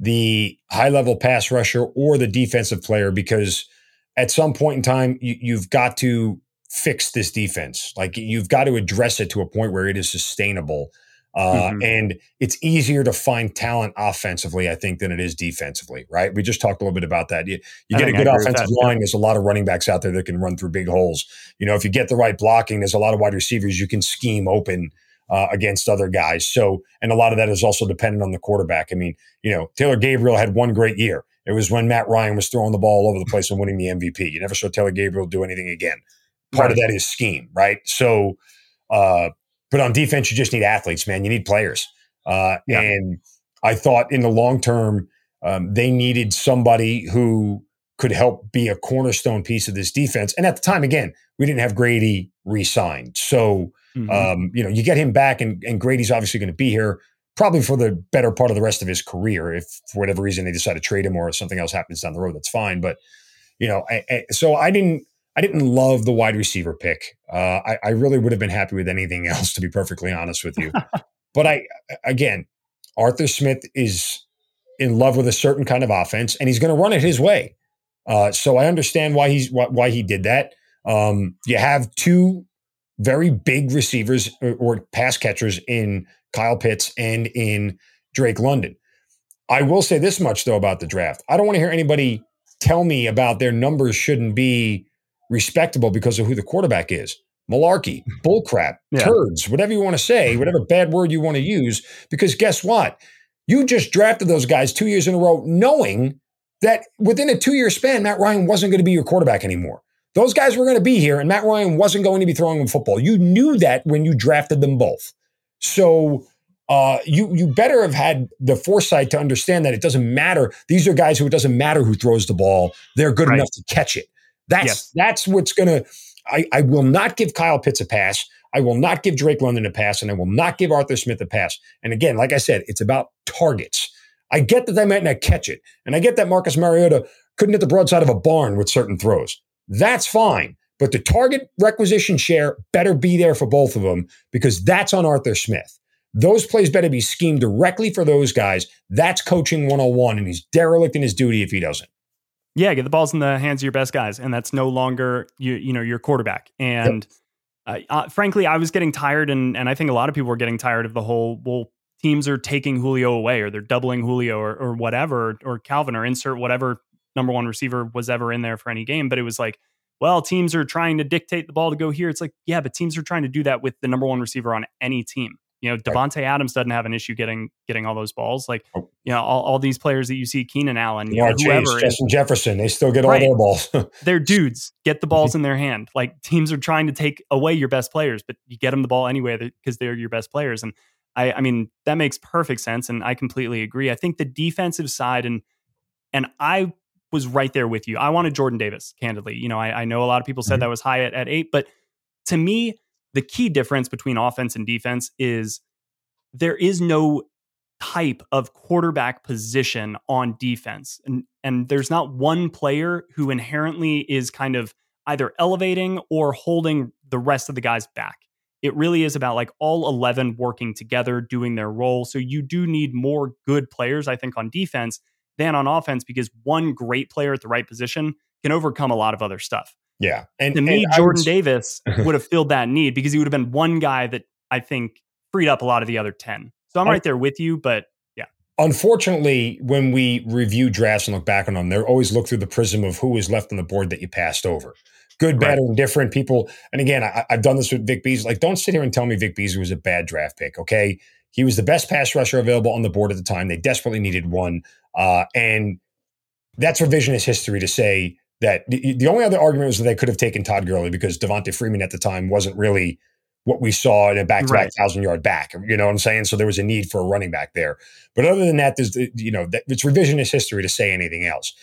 the high level pass rusher or the defensive player because at some point in time, you, you've got to fix this defense. Like you've got to address it to a point where it is sustainable. Uh, Mhm. And it's easier to find talent offensively, I think, than it is defensively, right? We just talked a little bit about that. You, you get a good offensive that, line, there's a lot of running backs out there that can run through big holes. You know, if you get the right blocking, there's a lot of wide receivers you can scheme open uh, against other guys. So, and a lot of that is also dependent on the quarterback. I mean, you know, Taylor Gabriel had one great year. It was when Matt Ryan was throwing the ball all over the place and winning the MVP. You never saw Taylor Gabriel do anything again. Part of that is scheme, right? So, uh, but on defense, you just need athletes, man. You need players. Uh, Yeah. And I thought in the long term, um, they needed somebody who could help be a cornerstone piece of this defense. And at the time, again, we didn't have Grady re-signed, so Mhm. um, you know you get him back, and, and Grady's obviously going to be here probably for the better part of the rest of his career. If for whatever reason they decide to trade him or something else happens down the road, that's fine. But you know, I, I, so I didn't. I didn't love the wide receiver pick. Uh, I, I really would have been happy with anything else, to be perfectly honest with you. but I, again, Arthur Smith is in love with a certain kind of offense, and he's going to run it his way. Uh, so I understand why he's why, why he did that. Um, you have two very big receivers or, or pass catchers in Kyle Pitts and in Drake London. I will say this much though about the draft. I don't want to hear anybody tell me about their numbers shouldn't be respectable because of who the quarterback is. Malarkey, bullcrap, Yeah. turds, whatever you want to say, whatever bad word you want to use. Because guess what? You just drafted those guys two years in a row, knowing that within a two year span, Matt Ryan wasn't going to be your quarterback anymore. Those guys were going to be here, and Matt Ryan wasn't going to be throwing them football. You knew that when you drafted them both. So uh, you you better have had the foresight to understand that it doesn't matter. These are guys who it doesn't matter who throws the ball; they're good right. enough to catch it. That's yes. that's what's going to. I, I will not give Kyle Pitts a pass. I will not give Drake London a pass, and I will not give Arthur Smith a pass. And again, like I said, it's about targets. I get that they might not catch it, and I get that Marcus Mariota couldn't hit the broadside of a barn with certain throws. That's fine. But the target requisition share better be there for both of them because that's on Arthur Smith. Those plays better be schemed directly for those guys. That's coaching 101, and he's derelict in his duty if he doesn't. Yeah, get the balls in the hands of your best guys, and that's no longer you, you know your quarterback. And yep. uh, uh, frankly, I was getting tired, and and I think a lot of people were getting tired of the whole well, teams are taking Julio away, or they're doubling Julio, or or whatever, or Calvin, or insert whatever number one receiver was ever in there for any game. But it was like, well, teams are trying to dictate the ball to go here. It's like, yeah, but teams are trying to do that with the number one receiver on any team. You know, Davante Adams doesn't have an issue getting getting all those balls. Like, oh. you know, all, all these players that you see, Keenan Allen, yeah, whoever, Justin is, Jefferson, they still get all their balls. they're dudes. Get the balls in their hand. Like teams are trying to take away your best players, but you get them the ball anyway because they're your best players. And I, I mean, that makes perfect sense, and I completely agree. I think the defensive side and and I was right there with you. I wanted Jordan Davis, candidly. You know, I, I know a lot of people said mm-hmm. that was high at, at eight, but to me, the key difference between offense and defense is there is no type of quarterback position on defense. And, and there's not one player who inherently is kind of either elevating or holding the rest of the guys back. It really is about like all 11 working together, doing their role. So you do need more good players, I think, on defense than on offense because one great player at the right position can overcome a lot of other stuff. Yeah. And to me, and Jordan Davis would have filled that need because he would have been one guy that I think freed up a lot of the other 10. So I'm right there with you, but yeah. Unfortunately, when we review drafts and look back on them, they're always look through the prism of who was left on the board that you passed over. Good, bad, right. or indifferent people. And again, I, have done this with Vic Beasley. Like, don't sit here and tell me Vic Beasley was a bad draft pick. Okay, he was the best pass rusher available on the board at the time. They desperately needed one. Uh, and that's revisionist history to say that the, the, only other argument was that they could have taken Todd Gurley because Devonta Freeman at the time wasn't really what we saw in a back-to-back thousand yard back. You know what I'm saying? So there was a need for a running back there. But other than that, there's you know that, it's revisionist history to say anything else.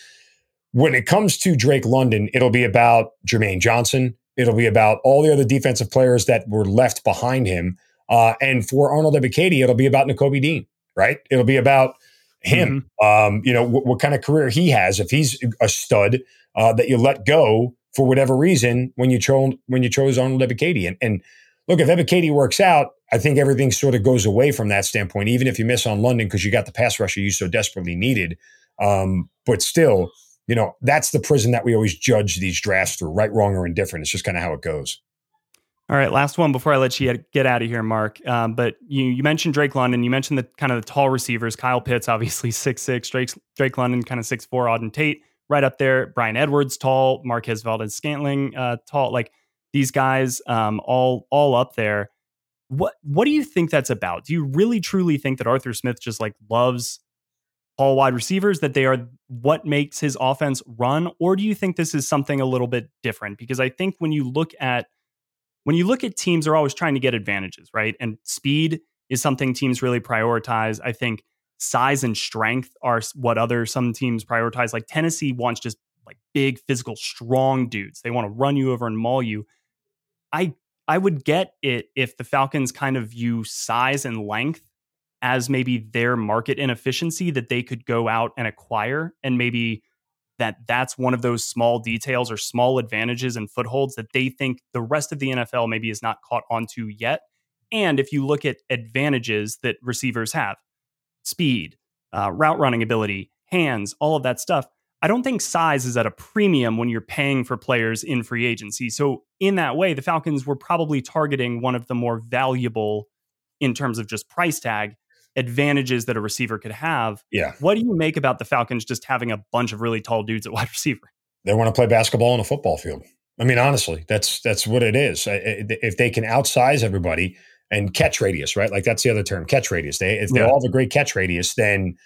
When it comes to Drake London, it'll be about Jermaine Johnson. It'll be about all the other defensive players that were left behind him. Uh, and for Arnold Ebiketie, it'll be about Nakobe Dean, right? It'll be about him. Mm-hmm. Um, you know, w- what kind of career he has. If he's a stud uh, that you let go for whatever reason when you chose when you chose Arnold Ebiketie. And, and look, if Ebiketie works out, I think everything sort of goes away from that standpoint. Even if you miss on London because you got the pass rusher you so desperately needed, um, but still, you know, that's the prison that we always judge these drafts through, right, wrong, or indifferent. It's just kind of how it goes. All right, last one before I let you get out of here, Mark. Um, but you you mentioned Drake London. You mentioned the kind of the tall receivers. Kyle Pitts, obviously six six. Drake Drake London, kind of six four. Auden Tate, right up there. Bryan Edwards, tall. Marquez Valdes-Scantling, uh, tall. Like these guys, um, all all up there. What what do you think that's about? Do you really truly think that Arthur Smith just like loves tall wide receivers? That they are what makes his offense run, or do you think this is something a little bit different? Because I think when you look at when you look at teams, they're always trying to get advantages, right? And speed is something teams really prioritize. I think size and strength are what other some teams prioritize. Like Tennessee wants just like big, physical, strong dudes. They want to run you over and maul you. I I would get it if the Falcons kind of view size and length as maybe their market inefficiency that they could go out and acquire and maybe that that's one of those small details or small advantages and footholds that they think the rest of the NFL maybe is not caught onto yet. And if you look at advantages that receivers have, speed, uh, route running ability, hands, all of that stuff, I don't think size is at a premium when you're paying for players in free agency. So, in that way, the Falcons were probably targeting one of the more valuable in terms of just price tag advantages that a receiver could have. Yeah. What do you make about the Falcons just having a bunch of really tall dudes at wide receiver? They want to play basketball on a football field. I mean, honestly, that's that's what it is. If they can outsize everybody, and catch radius, right? Like that's the other term, catch radius. They if they yeah. all have a great catch radius, then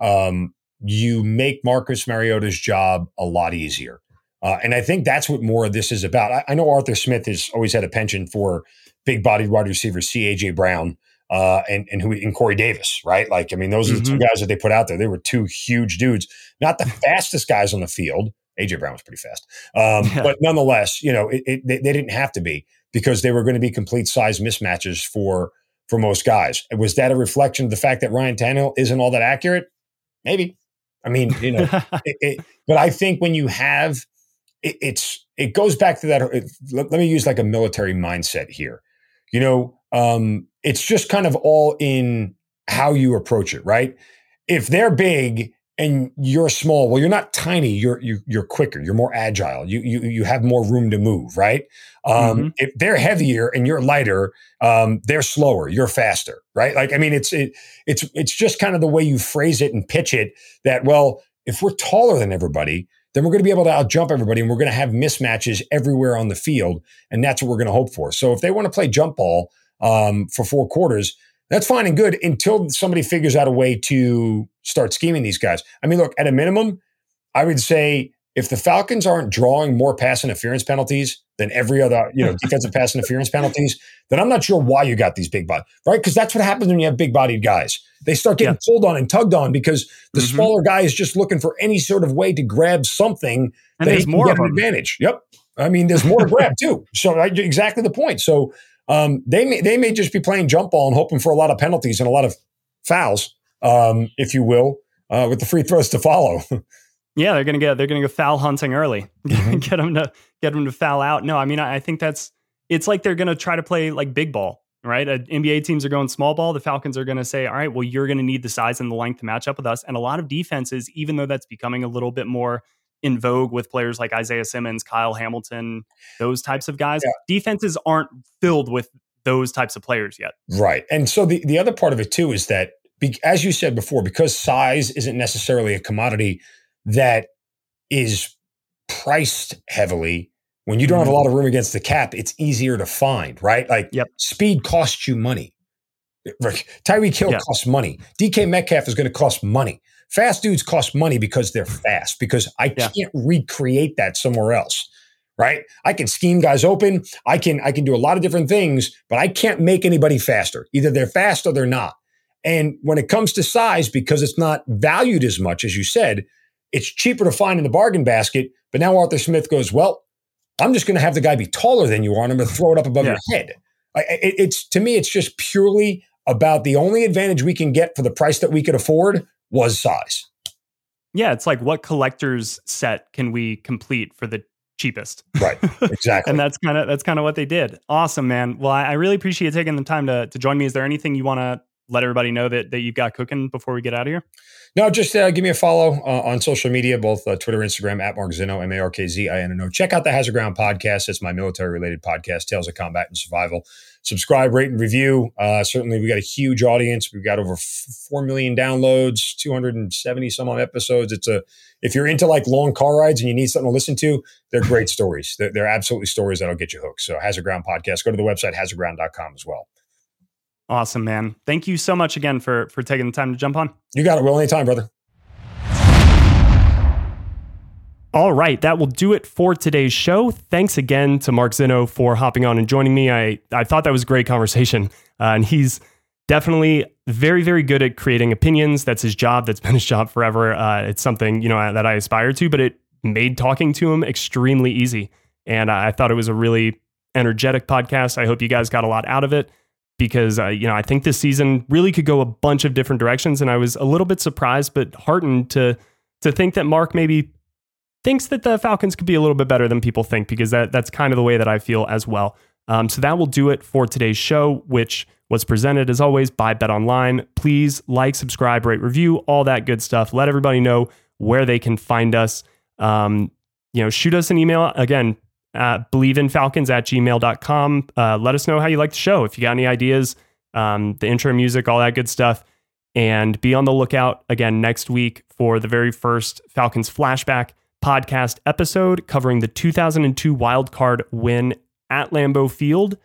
um, you make Marcus Mariota's job a lot easier. Uh, and I think that's what more of this is about. I, I, know Arthur Smith has always had a penchant for big bodied wide receivers, C. A. J. Brown, uh, and and who and Corey Davis, right? Like, I mean, those are the two mm-hmm. guys that they put out there. They were two huge dudes, not the fastest guys on the field. AJ Brown was pretty fast, um, yeah. but nonetheless, you know, it, it, they, they, didn't have to be because they were going to be complete size mismatches for for most guys. Was that a reflection of the fact that Ryan Tannehill isn't all that accurate? Maybe. I mean, you know, it, but I think when you have it's it goes back to that. let, let me use like a military mindset here. You know, um, it's just kind of all in how you approach it, right? If they're big and you're small, well, you're not tiny. You're you, are you are quicker. You're more agile. You you you have more room to move, right? Um, mm-hmm. If they're heavier and you're lighter, um, they're slower. You're faster, right? Like I mean, it's it, it's it's just kind of the way you phrase it and pitch it. That well, if we're taller than everybody, then we're going to be able to outjump everybody, and we're going to have mismatches everywhere on the field, and that's what we're going to hope for. So if they want to play jump ball um, for four quarters, that's fine and good until somebody figures out a way to start scheming these guys. I mean, look, at a minimum, I would say if the Falcons aren't drawing more pass interference penalties than every other, you know, defensive pass interference penalties, then I'm not sure why you got these big bodies, right? Because that's what happens when you have big bodied guys. They start getting yeah. pulled on and tugged on because the mm-hmm. smaller guy is just looking for any sort of way to grab something and that there's more get an advantage. Yep. I mean, there's more to grab too. So exactly the point. So um, they may they may just be playing jump ball and hoping for a lot of penalties and a lot of fouls, um, if you will, uh, with the free throws to follow. yeah, they're gonna get they're gonna go foul hunting early, mm-hmm. get them to get them to foul out. No, I mean I, I think that's it's like they're gonna try to play like big ball, right? Uh, NBA teams are going small ball. The Falcons are gonna say, all right, well you're gonna need the size and the length to match up with us. And a lot of defenses, even though that's becoming a little bit more in vogue with players like Isaiah Simmons, Kyle Hamilton, those types of guys. Yeah. Defenses aren't filled with those types of players yet. Right. And so the, the other part of it too is that, be, as you said before, because size isn't necessarily a commodity that is priced heavily, when you don't have a mm-hmm. lot of room against the cap, it's easier to find, right? Like yep. speed costs you money. Tyreek Hill yeah. costs money. DK Metcalf is going to cost money. Fast dudes cost money because they're mm-hmm. fast, because I yeah. can't recreate that somewhere else. Right? I can scheme guys open. I can I can do a lot of different things, but I can't make anybody faster. Either they're fast or they're not. And when it comes to size, because it's not valued as much as you said, it's cheaper to find in the bargain basket. But now Arthur Smith goes, well, I'm just going to have the guy be taller than you are, and I'm going to throw it up above yeah. your head. it, it's to me, it's just purely about the only advantage we can get for the price that we could afford was size. Yeah, it's like what collector's set can we complete for the cheapest? Right. Exactly. and that's kind of that's kind of what they did. Awesome, man. Well, I, I really appreciate you taking the time to to join me. Is there anything you want to let everybody know that that you've got cooking before we get out of here? No, just uh, give me a follow uh, on social media, both uh, Twitter, Instagram, at Mark Zinno, M A R K Z I N N O. Check out the Hazard Ground podcast. It's my military related podcast, Tales of Combat and Survival. Subscribe, rate, and review. Uh, certainly, we got a huge audience. We've got over f- 4 million downloads, 270 some odd episodes. It's a, if you're into like long car rides and you need something to listen to, they're great stories. They're, they're absolutely stories that'll get you hooked. So, Hazard Ground podcast, go to the website, hazardground.com as well. Awesome, man. Thank you so much again for for taking the time to jump on. You got it, Will. Anytime, brother. All right, that will do it for today's show. Thanks again to Mark Zinno for hopping on and joining me. I, I thought that was a great conversation. Uh, and he's definitely very, very good at creating opinions. That's his job. That's been his job forever. Uh, it's something, you know, that I aspire to, but it made talking to him extremely easy. And I thought it was a really energetic podcast. I hope you guys got a lot out of it because uh, you know I think this season really could go a bunch of different directions, and I was a little bit surprised but heartened to to think that Mark maybe thinks that the Falcons could be a little bit better than people think because that that's kind of the way that I feel as well. Um, so that will do it for today's show, which was presented as always by BetOnline. Please like, subscribe, rate, review, all that good stuff. Let everybody know where they can find us. Um, you know, shoot us an email again uh, bleavinfalcons at gmail.com. Uh, let us know how you like the show. If you got any ideas, um, the intro music, all that good stuff. And be on the lookout again next week for the very first Falcons flashback podcast episode covering the 2002 wildcard win at Lambeau Field.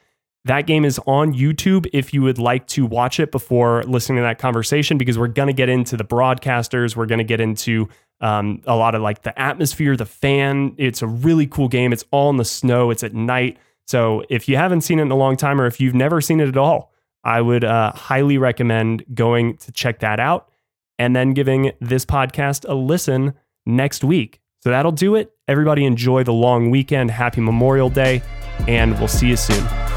That game is on YouTube if you would like to watch it before listening to that conversation, because we're going to get into the broadcasters. We're going to get into um, a lot of like the atmosphere, the fan. It's a really cool game. It's all in the snow, it's at night. So if you haven't seen it in a long time or if you've never seen it at all, I would uh, highly recommend going to check that out and then giving this podcast a listen next week. So that'll do it. Everybody enjoy the long weekend. Happy Memorial Day, and we'll see you soon.